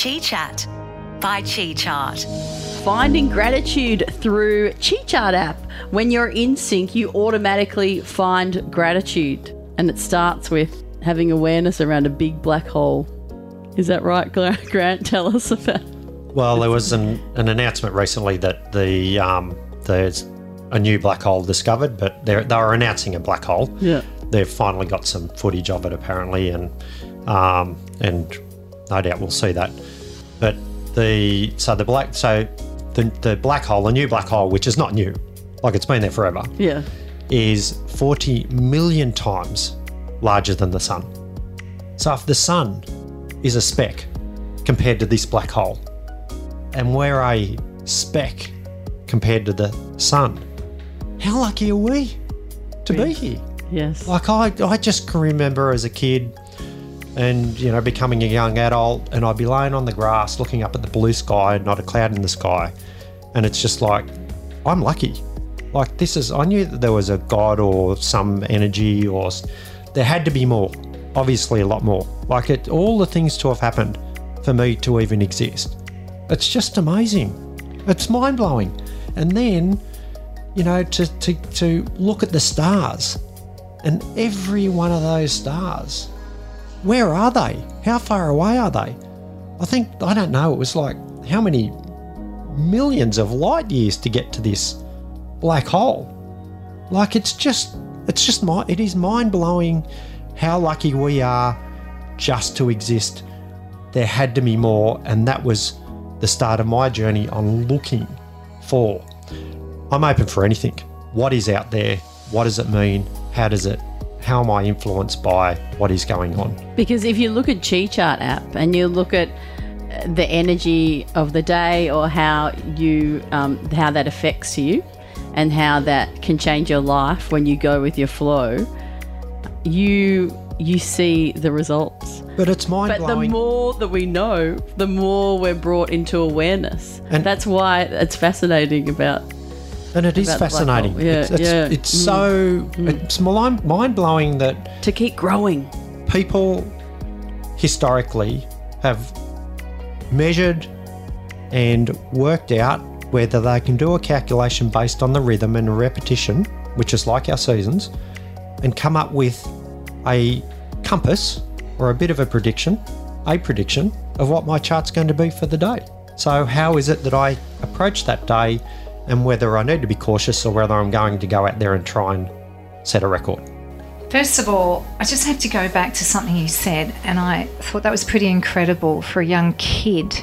Chi Chat by Chi Chart. Finding gratitude through Chi Chart app. When you're in sync, you automatically find gratitude. And it starts with having awareness around a big black hole. Is that right, Grant? Tell us about. Well, there was an, an announcement recently that the um, there's a new black hole discovered, but they they were announcing a black hole. Yeah. They've finally got some footage of it apparently, and um, and no doubt we'll see that. But the so the black so the the black hole, the new black hole, which is not new, like it's been there forever, Yeah. is 40 million times larger than the sun. So if the sun is a speck compared to this black hole, and we're a speck compared to the sun, how lucky are we to be here? Yes. Like I, I just can remember as a kid and you know becoming a young adult and I'd be laying on the grass looking up at the blue sky, not a cloud in the sky, and it's just like I'm lucky. Like this is I knew that there was a god or some energy or there had to be more. Obviously a lot more. Like it all the things to have happened for me to even exist. It's just amazing. It's mind blowing. And then, you know, to, to, to look at the stars and every one of those stars, where are they? How far away are they? I think, I don't know, it was like how many millions of light years to get to this black hole. Like it's just, it's just, my, it is mind blowing how lucky we are just to exist. There had to be more, and that was the start of my journey on looking for. I'm open for anything. What is out there? What does it mean? How does it? How am I influenced by what is going on? Because if you look at Chi Chart app and you look at uh, the energy of the day or how you um, how that affects you and how that can change your life when you go with your flow, you you see the results. But it's mind But the more that we know, the more we're brought into awareness. And- That's why it's fascinating about and it is about the black fascinating. Yeah, it's, it's, yeah. it's Mm. so it's mind mind blowing that to keep growing. people historically have measured and worked out whether they can do a calculation based on the rhythm and repetition, which is like our seasons, and come up with a compass or a bit of a prediction, a prediction of what my chart's going to be for the day. So, how is it that I approach that day and whether I need to be cautious or whether I'm going to go out there and try and set a record? First of all, I just have to go back to something you said, and I thought that was pretty incredible for a young kid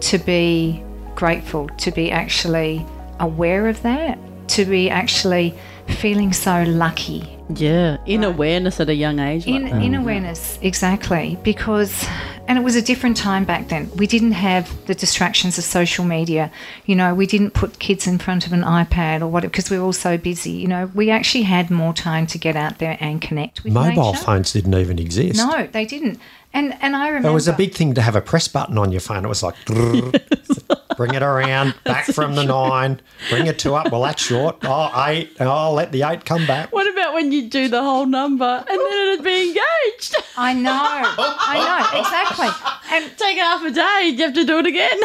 to be grateful, to be actually aware of that, to be actually feeling so lucky Yeah, in awareness at a young age. like in, that. in awareness, exactly. Because, and it was a different time back then. We didn't have the distractions of social media. You know, we didn't put kids in front of an iPad or whatever because we were all so busy. You know, we actually had more time to get out there and connect with Mobile nature. phones didn't even exist. No, they didn't. And and I remember It was a big thing to have a press button on your phone. It was like, bring it around, back from the nine, bring it two up. Well, that's short. Oh, eight. Oh, I'll let the eight come back. What about when you do the whole number and then it'd be engaged? I know, I know exactly. And Take half a day, you have to do it again.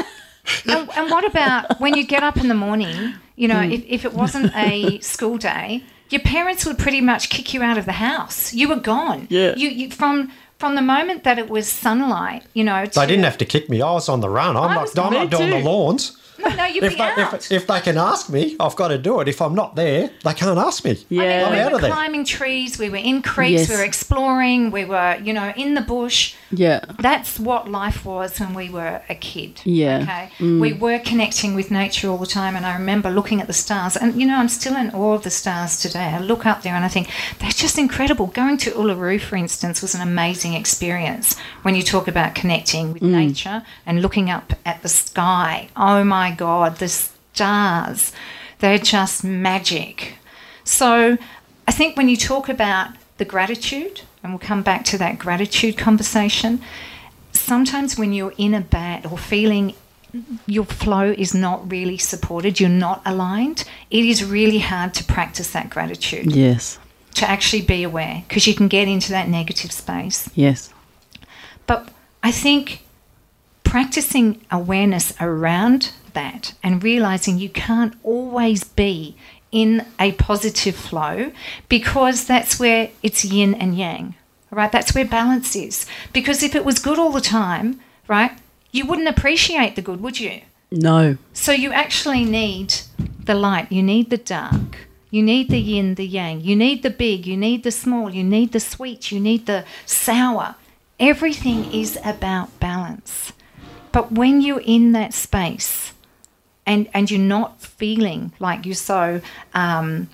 and, and what about when you get up in the morning? You know, hmm. if, if it wasn't a school day, your parents would pretty much kick you out of the house. You were gone. Yeah. You, you from from the moment that it was sunlight. You know, to, They didn't have to kick me. I was on the run. I'm not. I'm not doing the lawns. No, no, you'd If be they, out. if, if they can ask me, I've got to do it. If I'm not there, they can't ask me. I mean, Yeah. I'm we out were of there. climbing trees. We were in creeks. Yes. We were exploring. We were, you know, in the bush. Yeah. That's what life was when we were a kid. Yeah. Okay. Mm. We were connecting with nature all the time, and I remember looking at the stars. And you know, I'm still in awe of the stars today. I look up there and I think they're just incredible. Going to Uluru, for instance, was an amazing experience. When you talk about connecting with mm. nature and looking up at the sky, oh my God, the stars, they're just magic. So I think when you talk about the gratitude, and we'll come back to that gratitude conversation, sometimes when you're in a bad or feeling your flow is not really supported, you're not aligned, it is really hard to practice that gratitude, Yes. to actually be aware, because you can get into that negative space. Yes. But I think practicing awareness around that and realizing you can't always be in a positive flow because that's where it's yin and yang, right? That's where balance is. Because if it was good all the time, right, you wouldn't appreciate the good, would you? No. So you actually need the light, you need the dark, you need the yin, the yang, you need the big, you need the small, you need the sweet, you need the sour. Everything is about balance. But when you're in that space and, and you're not feeling like you're so um,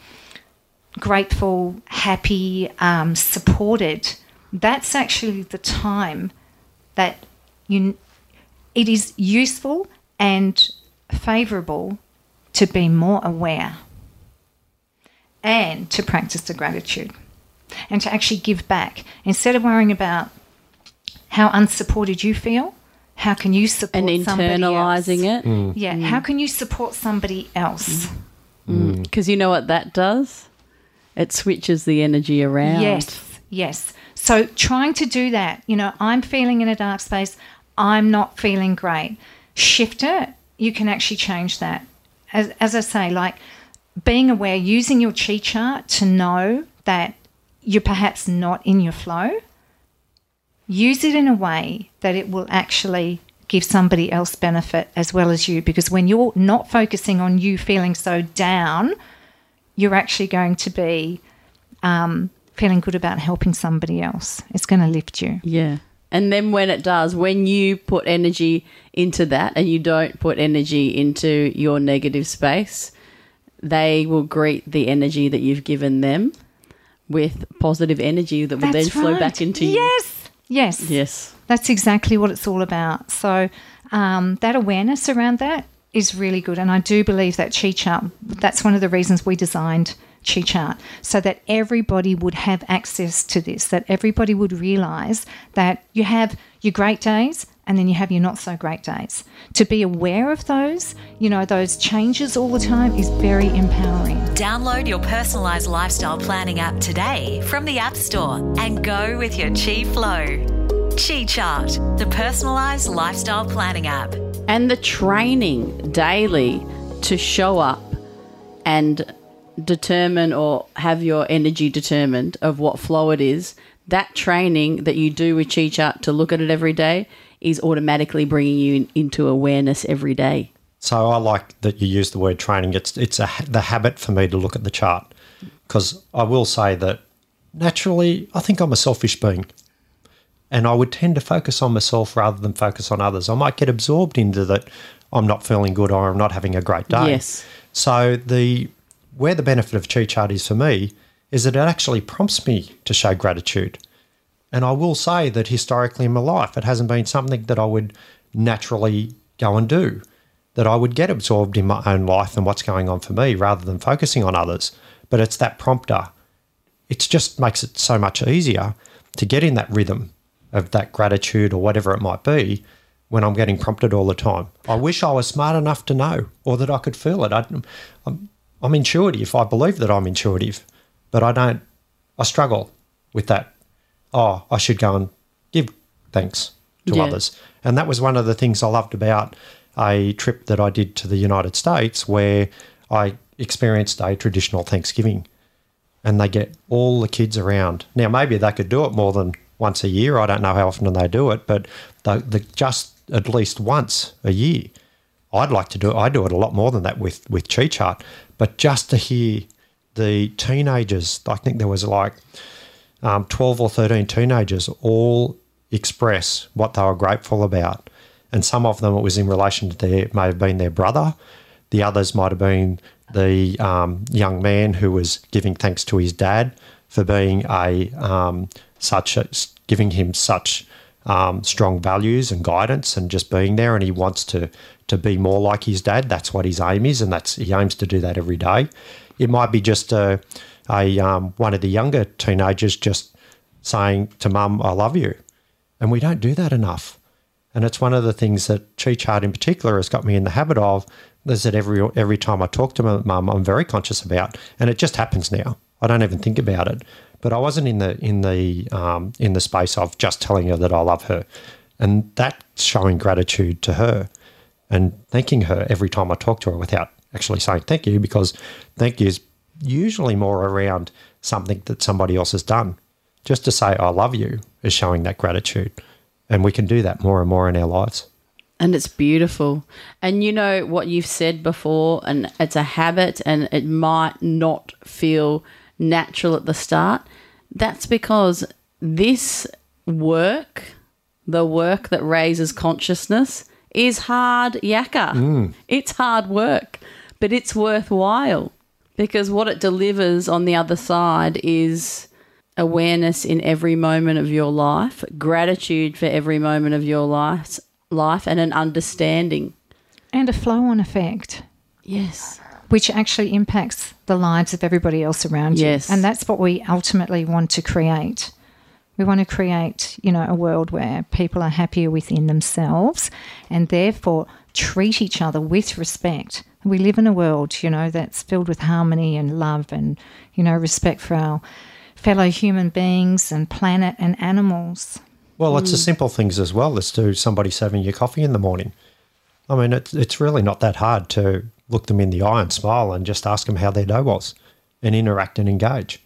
grateful, happy, um, supported, that's actually the time that you it is useful and favorable to be more aware and to practice the gratitude and to actually give back. Instead of worrying about how unsupported you feel how can you support And internalizing it. Mm. yeah how can you support somebody else mm. mm. mm. Because you know what that does? It switches the energy around. Yes, yes. So trying to do that, you know, I'm feeling in a dark space, I'm not feeling great. Shift it, you can actually change that. As, as I say, like being aware, using your chi chart to know that you're perhaps not in your flow, use it in a way that it will actually give somebody else benefit as well as you. Because when you're not focusing on you feeling so down, you're actually going to be um, feeling good about helping somebody else. It's going to lift you. Yeah. And then when it does, when you put energy into that and you don't put energy into your negative space, they will greet the energy that you've given them with positive energy that will then flow back into you. Yes, yes, Yes. That's exactly what it's all about. So um, that awareness around that is really good, and I do believe that Chi Chart. That's one of the reasons we designed Chi Chart, so that everybody would have access to this. That everybody would realize that you have your great days. And then you have your not so great days. To be aware of those, you know, those changes all the time is very empowering. Download your personalised lifestyle planning app today from the App Store and go with your Chi Flow. Chi Chart, the personalised lifestyle planning app. And the training daily to show up and determine or have your energy determined of what flow it is, that training that you do with Chi Chart to look at it every day is automatically bringing you in, into awareness every day. So I like that you use the word training. It's it's a the habit for me to look at the chart because I will say that naturally I think I'm a selfish being, and I would tend to focus on myself rather than focus on others. I might get absorbed into that I'm not feeling good or I'm not having a great day. Yes. So the where the benefit of Chi Chart is for me is that it actually prompts me to show gratitude. And I will say that historically in my life, it hasn't been something that I would naturally go and do, that I would get absorbed in my own life and what's going on for me rather than focusing on others. But it's that prompter. It just makes it so much easier to get in that rhythm of that gratitude or whatever it might be when I'm getting prompted all the time. I wish I was smart enough to know or that I could feel it. I, I'm, I'm intuitive. I believe that I'm intuitive, but I don't, I struggle with that oh, I should go and give thanks to Yeah. others. And that was one of the things I loved about a trip that I did to the United States where I experienced a traditional Thanksgiving and they get all the kids around. Now, maybe they could do it more than once a year. I don't know how often they do it, but the, the, just at least once a year. I'd like to do it. I do it a lot more than that with, with Chi Chart, but just to hear the teenagers, I think there was like um, 12 or 13 teenagers all express what they were grateful about. And some of them it was in relation to their, may have been their brother. The others might have been the um, young man who was giving thanks to his dad for being a um, such a, giving him such um, strong values and guidance and just being there. And he wants to to be more like his dad. That's what his aim is, and that's he aims to do that every day. It might be just a, a um, one of the younger teenagers just saying to mum, "I love you," and we don't do that enough. And it's one of the things that Chi Chart in particular has got me in the habit of. Is that every every time I talk to my mum, I'm very conscious about, and it just happens now. I don't even think about it. But I wasn't in the in the um, in the space of just telling her that I love her. And that's showing gratitude to her and thanking her every time I talk to her without actually saying thank you because thank you is usually more around something that somebody else has done. Just to say I love you is showing that gratitude. And we can do that more and more in our lives. And it's beautiful. And you know what you've said before, and it's a habit, and it might not feel natural at the start. That's because this work, the work that raises consciousness, is hard yakka. Mm. It's hard work, but it's worthwhile because what it delivers on the other side is awareness in every moment of your life, gratitude for every moment of your life, life and an understanding. And a flow on effect. Yes. which actually impacts the lives of everybody else around you. Yes. And that's what we ultimately want to create. We want to create, you know, a world where people are happier within themselves and therefore treat each other with respect. We live in a world, you know, that's filled with harmony and love and, you know, respect for our fellow human beings and planet and animals. Well, it's the mm. simple things as well as to somebody serving you coffee in the morning. I mean, it's, it's really not that hard to look them in the eye and smile and just ask them how their day was and interact and engage.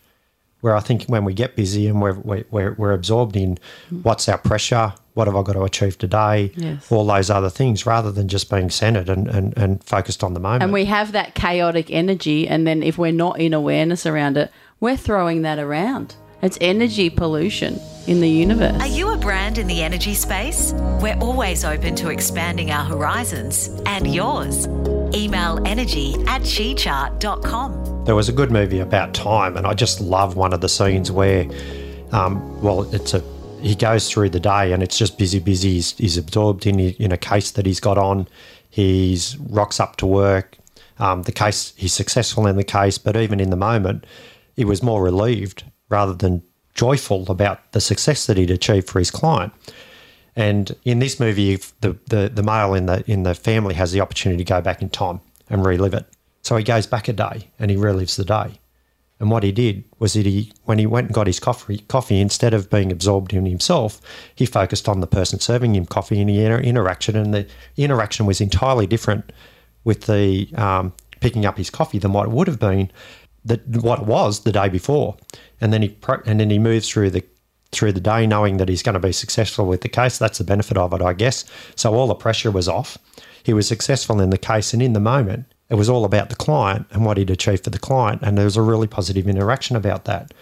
Where I think when we get busy and we're, we're, we're, we're absorbed in mm. what's our pressure, what have I got to achieve today, Yes. all those other things, rather than just being centered and, and, and focused on the moment. And we have that chaotic energy, and then if we're not in awareness around it, we're throwing that around. It's energy pollution in the universe. Are you a brand in the energy space? We're always open to expanding our horizons and yours. Email energy at chichart.com. there was a good movie about time, and I just love one of the scenes where, um, well, it's a he goes through the day and it's just busy, busy. He's, he's absorbed in in a case that he's got on. He's rocks up to work. Um, the case he's successful in the case, but even in the moment, he was more relieved rather than joyful about the success that he'd achieved for his client. And in this movie, the, the, the male in the in the family has the opportunity to go back in time and relive it. So he goes back a day and he relives the day. And what he did was that he, when he went and got his coffee, coffee instead of being absorbed in himself, he focused on the person serving him coffee and the inter- interaction. And the interaction was entirely different with the um, picking up his coffee than what it would have been that what it was the day before. And then he pro- and then he moves through the through the day knowing that he's going to be successful with the case. That's the benefit of it, I guess. So all the pressure was off. He was successful in the case, and in the moment, it was all about the client and what he'd achieved for the client. And there was a really positive interaction about that.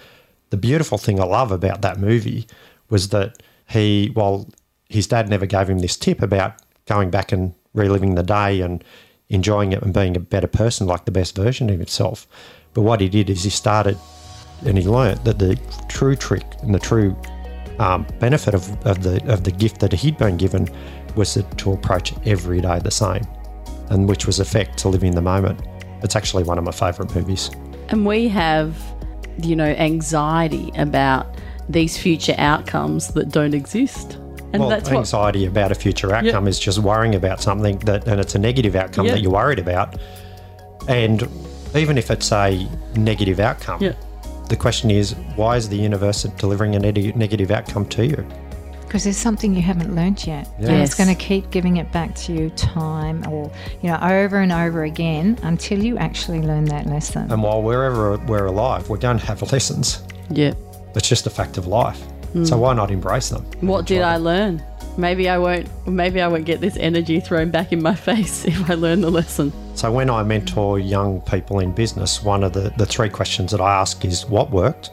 The beautiful thing I love about that movie was that he, while his dad never gave him this tip about going back and reliving the day and enjoying it and being a better person, like the best version of himself. But what he did is he started and he learnt that the true trick and the true um, benefit of, of the of the gift that he'd been given was to, to approach every day the same, and which was effect to live in the moment. It's actually one of my favourite movies. And we have, you know, anxiety about these future outcomes that don't exist. And well, that's what anxiety about a future outcome is just worrying about something that, and it's a negative outcome Yeah. that you're worried about. And even if it's a negative outcome, Yeah. the question is, why is the universe delivering a neg- negative outcome to you? Because there's something you haven't learnt yet. And it's going to keep giving it back to you time or, you know, over and over again until you actually learn that lesson. And while wherever we're alive, we're going to have lessons. Yeah. It's just a fact of life. Hmm. So why not embrace them? What did I learn? Maybe I won't maybe I won't get this energy thrown back in my face if I learn the lesson. So when I mentor young people in business, one of the, the three questions that I ask is what worked,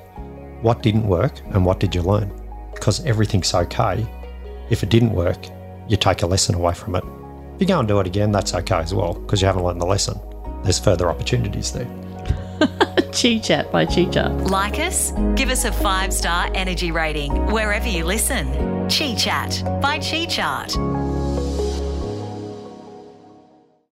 what didn't work, and what did you learn? Because everything's okay. If it didn't work, you take a lesson away from it. If you go and do it again, that's okay as well, because you haven't learned the lesson. There's further opportunities there. Chi Chat by Chi Chart. Like us? Give us a five star energy rating wherever you listen. Chi Chat by Chi Chart.